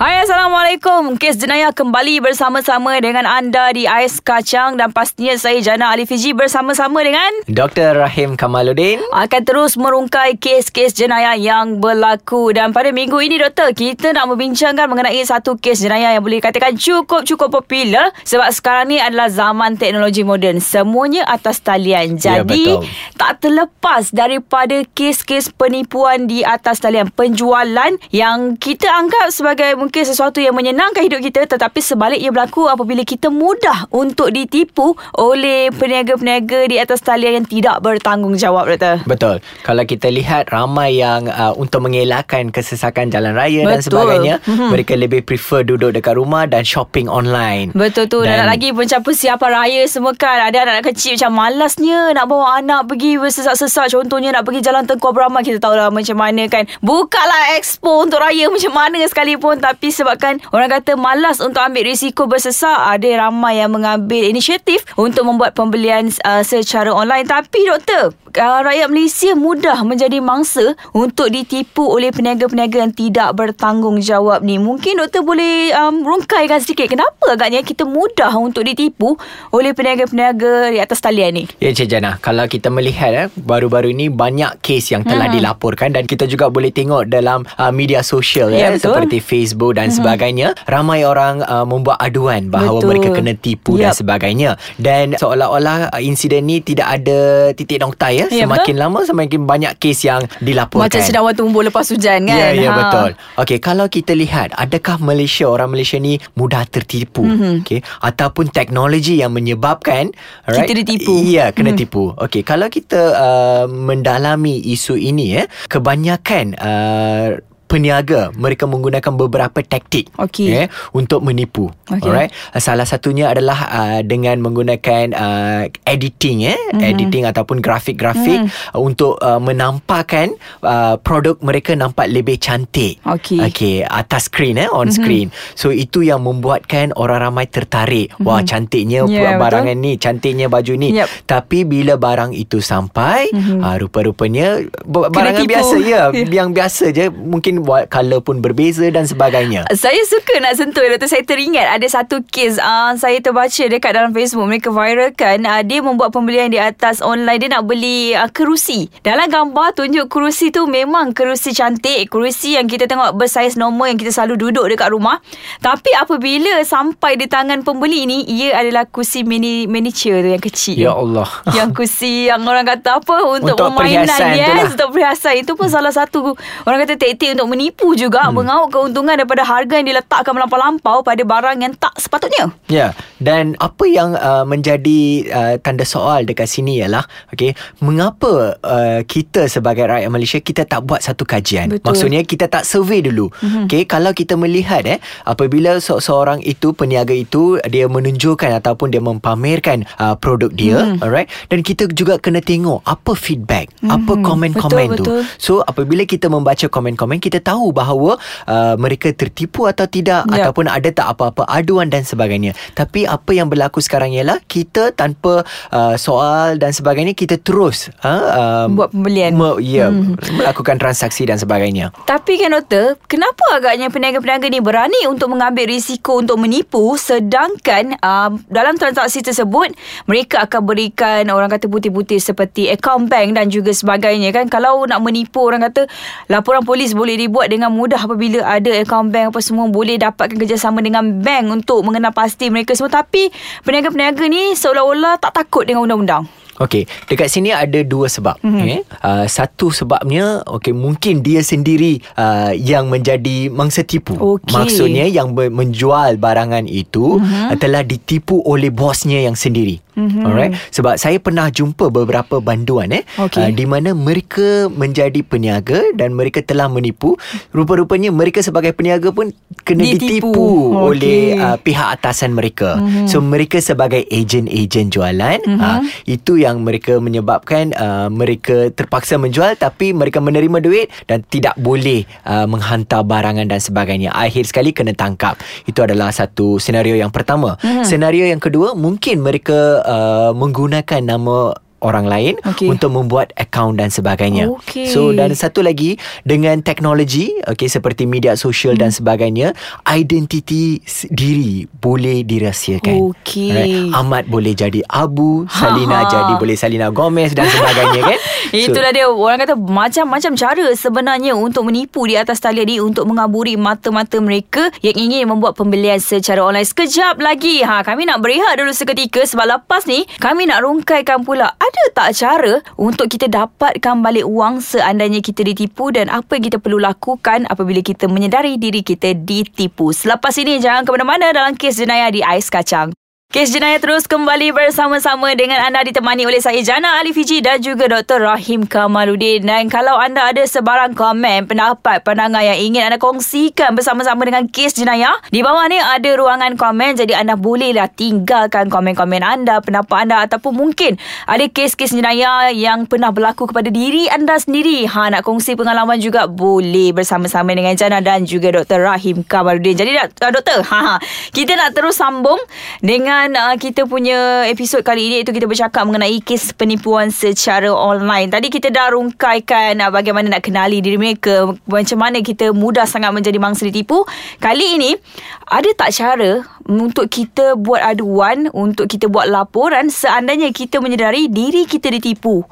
Hai Assalamualaikum Kes Jenayah kembali bersama-sama dengan anda di Ais Kacang Dan pastinya saya Jana Ali Fiji bersama-sama dengan Dr. Rahim Kamaluddin Akan terus merungkai kes-kes jenayah yang berlaku Dan pada minggu ini doktor Kita nak membincangkan mengenai satu kes jenayah Yang boleh katakan cukup-cukup popular Sebab sekarang ni adalah zaman teknologi moden Semuanya atas talian Ya, Jadi betul. tak terlepas daripada kes-kes penipuan di atas talian Penjualan yang kita anggap sebagai mungkin sesuatu yang menyenangkan hidup kita Tetapi sebaliknya berlaku apabila kita mudah untuk ditipu Oleh peniaga-peniaga di atas talian yang tidak bertanggungjawab doktor Betul. Kalau kita lihat ramai yang uh, untuk mengelakkan kesesakan jalan raya dan Betul. sebagainya, Mhm. mm-hmm. mereka lebih prefer duduk dekat rumah dan shopping online. Betul tu Dan, dan lagi macam persiapan raya semua kan Ada anak-anak kecil macam malasnya Nak bawa anak pergi bersesak-sesak Contohnya nak pergi jalan Tengku Abdul Rahman Kita tahulah macam mana kan Bukalah expo untuk raya macam mana sekalipun Tapi sebabkan orang kata malas untuk ambil risiko bersesak Ada ramai yang mengambil inisiatif Untuk membuat pembelian uh, secara online Tapi doktor uh, Rakyat Malaysia mudah menjadi mangsa Untuk ditipu oleh peniaga-peniaga yang tidak bertanggungjawab ni Mungkin doktor boleh um, rungkaikan sedikit Kenapa agaknya kita mudah untuk ditipu Oleh peniaga-peniaga di atas talian ni Ya Cik Jana Kalau kita melihat eh, Baru-baru ini Banyak kes yang telah Hmm. dilaporkan Dan kita juga boleh tengok Dalam uh, media sosial Ya, ya, betul. Seperti Facebook dan sebagainya Ramai orang uh, Membuat aduan Bahawa Betul. mereka kena tipu dan Yap. sebagainya Dan seolah-olah uh, Insiden ni tidak ada Titik nokta ya, Ya, Semakin lama Semakin banyak kes yang dilaporkan Macam sedawan tumbuh lepas hujan kan Ya, ya Ha. betul. Okey, kalau kita lihat, adakah Malaysia, orang Malaysia ni mudah tertipu? Mhm. Mm-hmm. Okey, ataupun teknologi yang menyebabkan Kita ditipu. Ya, kena Mhm. mm-hmm. tipu. Okey, kalau kita uh, mendalami isu ini, eh, kebanyakan uh, peniaga mereka menggunakan beberapa taktik Okey. eh, untuk menipu Okey. alright salah satunya adalah uh, dengan menggunakan uh, editing eh mm-hmm. editing ataupun grafik-grafik Mhm. mm. uh, untuk uh, menampakkan uh, produk mereka nampak lebih cantik Okey. okey atas screen eh on mm-hmm. screen so itu yang membuatkan orang ramai tertarik mm-hmm. wah cantiknya Ya, yeah, barangan ni cantiknya baju ni Yep. tapi bila barang itu sampai mm-hmm. uh, rupa-rupanya b- barangan tipu. biasa ya Ya. yang biasa je mungkin buat color pun berbeza dan sebagainya. Saya suka nak sentuh Doktor. Saya teringat Ada satu kes uh, Saya terbaca Dekat dalam Facebook. Mereka viralkan uh, Dia membuat pembelian Di atas online. Dia nak beli uh, kerusi. Dalam gambar Tunjuk kerusi tu Memang kerusi cantik. Kerusi yang kita tengok Bersaiz normal Yang kita selalu duduk Dekat rumah. Tapi apabila Sampai di tangan pembeli ni Ia adalah kursi mini miniature tu Yang kecil. Ya Allah. Yang kursi yang orang kata apa? Untuk, Untuk permainan yes lah. untuk perhiasan. Itu pun salah satu. Orang kata taktik untuk menipu juga hmm. mengauk keuntungan daripada harga yang diletakkan melampau-lampau pada barang yang tak sepatutnya Ya, dan apa yang uh, menjadi uh, tanda soal dekat sini ialah, okay, mengapa uh, kita sebagai rakyat Malaysia kita tak buat satu kajian? Betul. Maksudnya kita tak survey dulu. Mm-hmm. Okay, kalau kita melihat eh, apabila se- seorang itu peniaga itu dia menunjukkan ataupun dia mempamerkan uh, produk dia, mm. alright, dan kita juga kena tengok apa feedback, mm-hmm. apa komen-komen Betul, tu. betul. So apabila kita membaca komen-komen kita tahu bahawa uh, mereka tertipu atau tidak Ya. ataupun ada tak apa-apa aduan dan sebagainya. Tapi apa yang berlaku sekarang ialah kita tanpa uh, soal dan sebagainya kita terus uh, um, Buat pembelian. Me, ya, hmm. melakukan transaksi dan sebagainya. Tapi kan doktor, kenapa agaknya peniaga-peniaga ni berani untuk mengambil risiko untuk menipu sedangkan uh, dalam transaksi tersebut mereka akan berikan orang kata putih-putih seperti account bank dan juga sebagainya kan. Kalau nak menipu orang kata laporan polis boleh dibuat dengan mudah apabila ada account bank apa semua boleh dapatkan kerjasama dengan bank untuk mengenal pasti mereka semua tapi peniaga-peniaga ni seolah-olah tak takut dengan undang-undang. Okey, dekat sini ada dua sebab. Mhm. Mm-hmm. Okay. Uh, satu sebabnya, okey mungkin dia sendiri uh, yang menjadi mangsa tipu. Okey. Maksudnya yang menjual barangan itu mm-hmm. telah ditipu oleh bosnya yang sendiri. Mm-hmm. Alright. Sebab saya pernah jumpa beberapa banduan eh Okey. uh, di mana mereka menjadi peniaga dan mereka telah menipu. Rupa-rupanya mereka sebagai peniaga pun kena Ditipu. ditipu Okey. oleh uh, pihak atasan mereka. Mm-hmm. So mereka sebagai ejen-ejen jualan mm-hmm. uh, itu yang mereka menyebabkan uh, mereka terpaksa menjual tapi mereka menerima duit dan tidak boleh uh, menghantar barangan dan sebagainya. Akhir sekali kena tangkap. Itu adalah satu senario yang pertama. Mm-hmm. Senario yang kedua mungkin mereka uh, menggunakan nama orang lain Okey. untuk membuat akaun dan sebagainya. Okey. So dan satu lagi dengan teknologi okey seperti media sosial Hmm. dan sebagainya, identiti diri boleh dirahsiakan. Okey. Alright. Ahmad boleh jadi Abu, Salina Ha, ha. jadi boleh Salina Gomez dan sebagainya kan. Itulah dia Orang kata macam-macam cara sebenarnya Untuk menipu di atas talian ni Untuk mengaburi mata-mata mereka Yang ingin membuat pembelian secara online Sekejap lagi ha, Kami nak berehat dulu seketika Sebab lepas ni Kami nak rungkaikan pula Ada tak cara Untuk kita dapatkan balik wang Seandainya kita ditipu Dan apa yang kita perlu lakukan Apabila kita menyedari diri kita ditipu? Selepas ini Jangan ke mana-mana Dalam kes jenayah di Ais Kacang Kes jenayah terus kembali bersama-sama dengan anda ditemani oleh saya Jana Ali Fiji dan juga Dr. Rahim Kamaluddin. Dan kalau anda ada sebarang komen, pendapat, pandangan yang ingin anda kongsikan bersama-sama dengan kes jenayah, di bawah ni ada ruangan komen jadi anda bolehlah tinggalkan komen-komen anda, pendapat anda ataupun mungkin ada kes-kes jenayah yang pernah berlaku kepada diri anda sendiri. Ha nak kongsi pengalaman juga boleh bersama-sama dengan Jana dan juga Dr. Rahim Kamaluddin. Jadi doktor, ha, ha kita nak terus sambung dengan uh, kita punya episod kali ini iaitu kita bercakap mengenai kes penipuan secara online. Tadi kita dah rungkaikan uh, bagaimana nak kenali diri mereka, macam mana kita mudah sangat menjadi mangsa ditipu. Kali ini ada tak cara untuk kita buat aduan, untuk kita buat laporan seandainya kita menyedari diri kita ditipu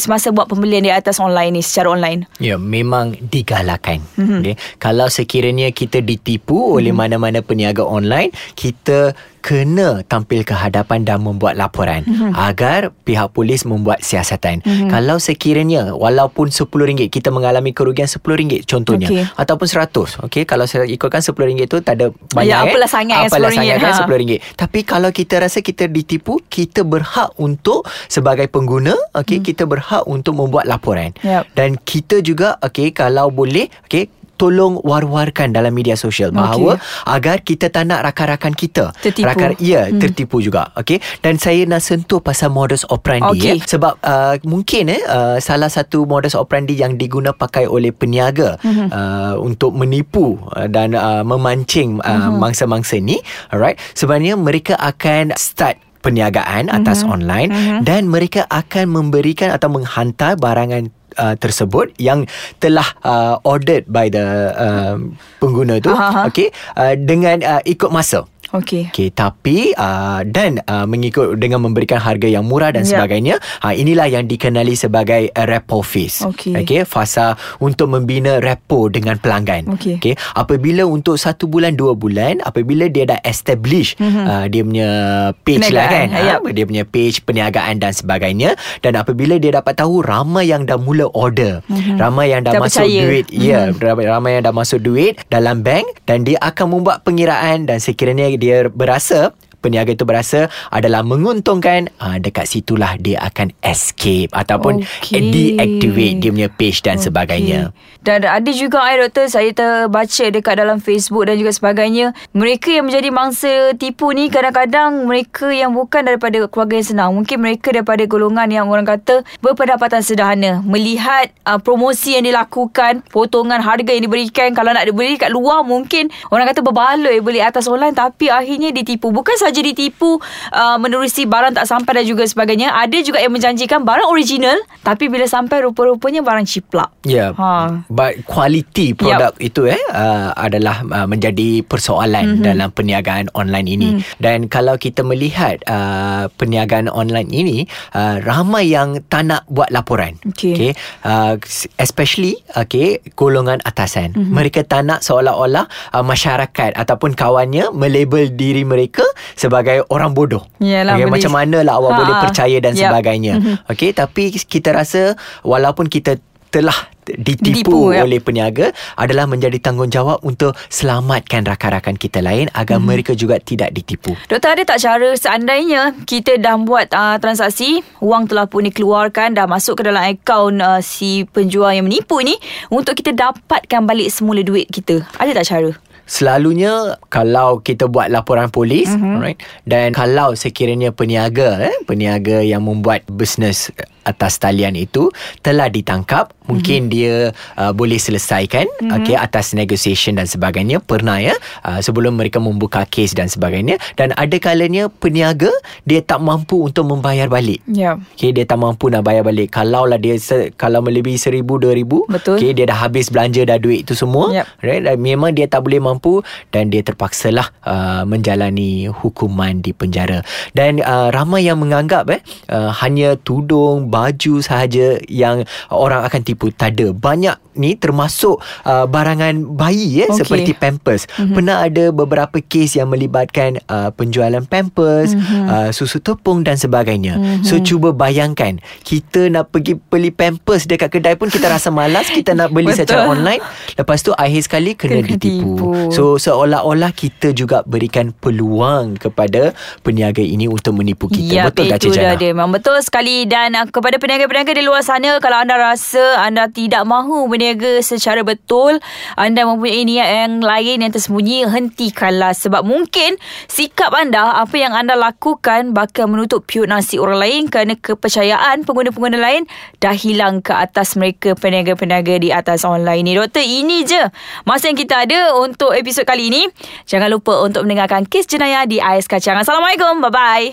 semasa buat pembelian di atas online ni secara online. Ya, memang digalakkan. Mhm. Mm-hmm. Okay. Kalau sekiranya kita ditipu mm-hmm. oleh mana-mana peniaga online, kita kena tampil ke hadapan dan membuat laporan mm-hmm. agar pihak polis membuat siasatan. Mm-hmm. Kalau sekiranya walaupun RM10 kita mengalami kerugian RM10 contohnya Okey. ataupun RM100, okey kalau saya ikutkan RM10 tu tak ada banyak Ya, eh. apalah sangat kan apalah RM10, sangat kan ha. RM10. Tapi kalau kita rasa kita ditipu, kita berhak untuk sebagai pengguna, okey, hmm. kita berhak untuk membuat laporan. Yap. Dan kita juga okey kalau boleh okey tolong war-warkan dalam media sosial bahawa agar kita tak nak rakan-rakan kita Tertipu. rakan ya hmm. tertipu juga okey dan saya nak sentuh pasal modus operandi Okey. ya sebab uh, mungkin eh uh, salah satu modus operandi yang diguna pakai oleh peniaga hmm. uh, untuk menipu uh, dan uh, memancing uh, hmm. mangsa-mangsa ni alright sebenarnya mereka akan start perniagaan atas mm-hmm. online mm-hmm. dan mereka akan memberikan atau menghantar barangan uh, tersebut yang telah uh, ordered by the uh, pengguna tu Aha. okey uh, dengan uh, ikut masa Okey. Okey, tapi uh, dan uh, mengikut dengan memberikan harga yang murah dan Ya. sebagainya, ha inilah yang dikenali sebagai uh, repo fees. Okey. Okey, fasa untuk membina repo dengan pelanggan. Okey. Okey, apabila untuk satu bulan dua bulan, apabila dia dah establish mm-hmm. uh, dia punya page lah kan, ha, dia punya page perniagaan dan sebagainya dan apabila dia dapat tahu ramai yang dah mula order, mm-hmm. ramai yang dah, Dah masuk percaya. duit, ya, ramai ramai yang dah masuk duit dalam bank dan dia akan membuat pengiraan dan sekiranya dia berasa peniaga itu berasa adalah menguntungkan uh, dekat situlah dia akan escape ataupun Okey. deactivate dia punya page dan Okey. sebagainya. Dan ada juga eh doktor saya terbaca dekat dalam Facebook dan juga sebagainya. Mereka yang menjadi mangsa tipu ni kadang-kadang mereka yang bukan daripada keluarga yang senang. Mungkin mereka daripada golongan yang orang kata berpendapatan sederhana. Melihat uh, promosi yang dilakukan, potongan harga yang diberikan. Kalau nak dibeli kat luar mungkin orang kata berbaloi beli atas online tapi akhirnya ditipu. Bukan saja ditipu uh, menerusi barang tak sampai dan juga sebagainya. Ada juga yang menjanjikan barang original tapi bila sampai rupa-rupanya barang ciplak. Ya. Ha. But quality produk yep. itu eh uh, adalah uh, menjadi persoalan mm-hmm. dalam perniagaan online ini. Mm. Dan kalau kita melihat uh, perniagaan online ini uh, ramai yang tak nak buat laporan. Okey. Okay. Uh, especially okay golongan atasan. Mm-hmm. Mereka tak nak seolah-olah uh, masyarakat ataupun kawannya melabel diri mereka sebagai orang bodoh. Yalah, okay, boleh. macam mana lah awak Ha. boleh percaya dan Yep. sebagainya. Mhm. Okey, tapi kita rasa walaupun kita telah ditipu, Ditipu, oleh peniaga adalah menjadi tanggungjawab untuk selamatkan rakan-rakan kita lain agar hmm. mereka juga tidak ditipu. Doktor ada tak cara seandainya kita dah buat uh, transaksi, wang telah pun dikeluarkan, dah masuk ke dalam akaun uh, si penjual yang menipu ni untuk kita dapatkan balik semula duit kita. Ada tak cara? Selalunya kalau kita buat laporan polis, Mhm. mm-hmm. right? Dan kalau sekiranya peniaga eh peniaga yang membuat bisnes atas talian itu telah ditangkap, mungkin dia uh, boleh selesaikan mm-hmm. okey atas negotiation dan sebagainya pernah ya uh, sebelum mereka membuka kes dan sebagainya dan ada kalanya peniaga dia tak mampu untuk membayar balik Ya. Okay, dia tak mampu nak bayar balik. Kalau lah dia se- kalau melebihi seribu, dua ribu. Okay, dia dah habis belanja dah duit tu semua. Yep. Right? Dan memang dia tak boleh mampu dan dia terpaksalah uh, menjalani hukuman di penjara. Dan uh, ramai yang menganggap eh uh, hanya tudung, baju sahaja yang orang akan tipu. Tak ada. Banyak ni termasuk uh, barangan bayi eh Okey. seperti pampers. Mm-hmm. Pernah ada beberapa kes yang melibatkan uh, penjualan pampers, mm-hmm. uh, susu tepung dan sebagainya. Mm-hmm. So cuba bayangkan kita nak pergi beli pampers dekat kedai pun kita rasa malas kita nak beli Betul. secara online. Lepas tu akhir sekali kena Kena ditipu. tipu. So seolah-olah kita juga berikan peluang kepada peniaga ini untuk menipu kita. Yap, betul tak Cik Jana? dia. Memang betul sekali dan uh, kepada peniaga-peniaga di luar sana kalau anda rasa anda tidak mahu berniaga secara betul, anda mempunyai niat yang lain yang tersembunyi, hentikanlah sebab mungkin sikap anda apa yang anda lakukan bakal menutup piut nasi orang lain kerana kepercayaan pengguna-pengguna lain dah hilang ke atas mereka peniaga-peniaga di atas online ni. Doktor, ini je masa yang kita ada untuk episod kali ini. Jangan lupa untuk mendengarkan kes jenayah di Ais Kacang. Assalamualaikum. Bye-bye.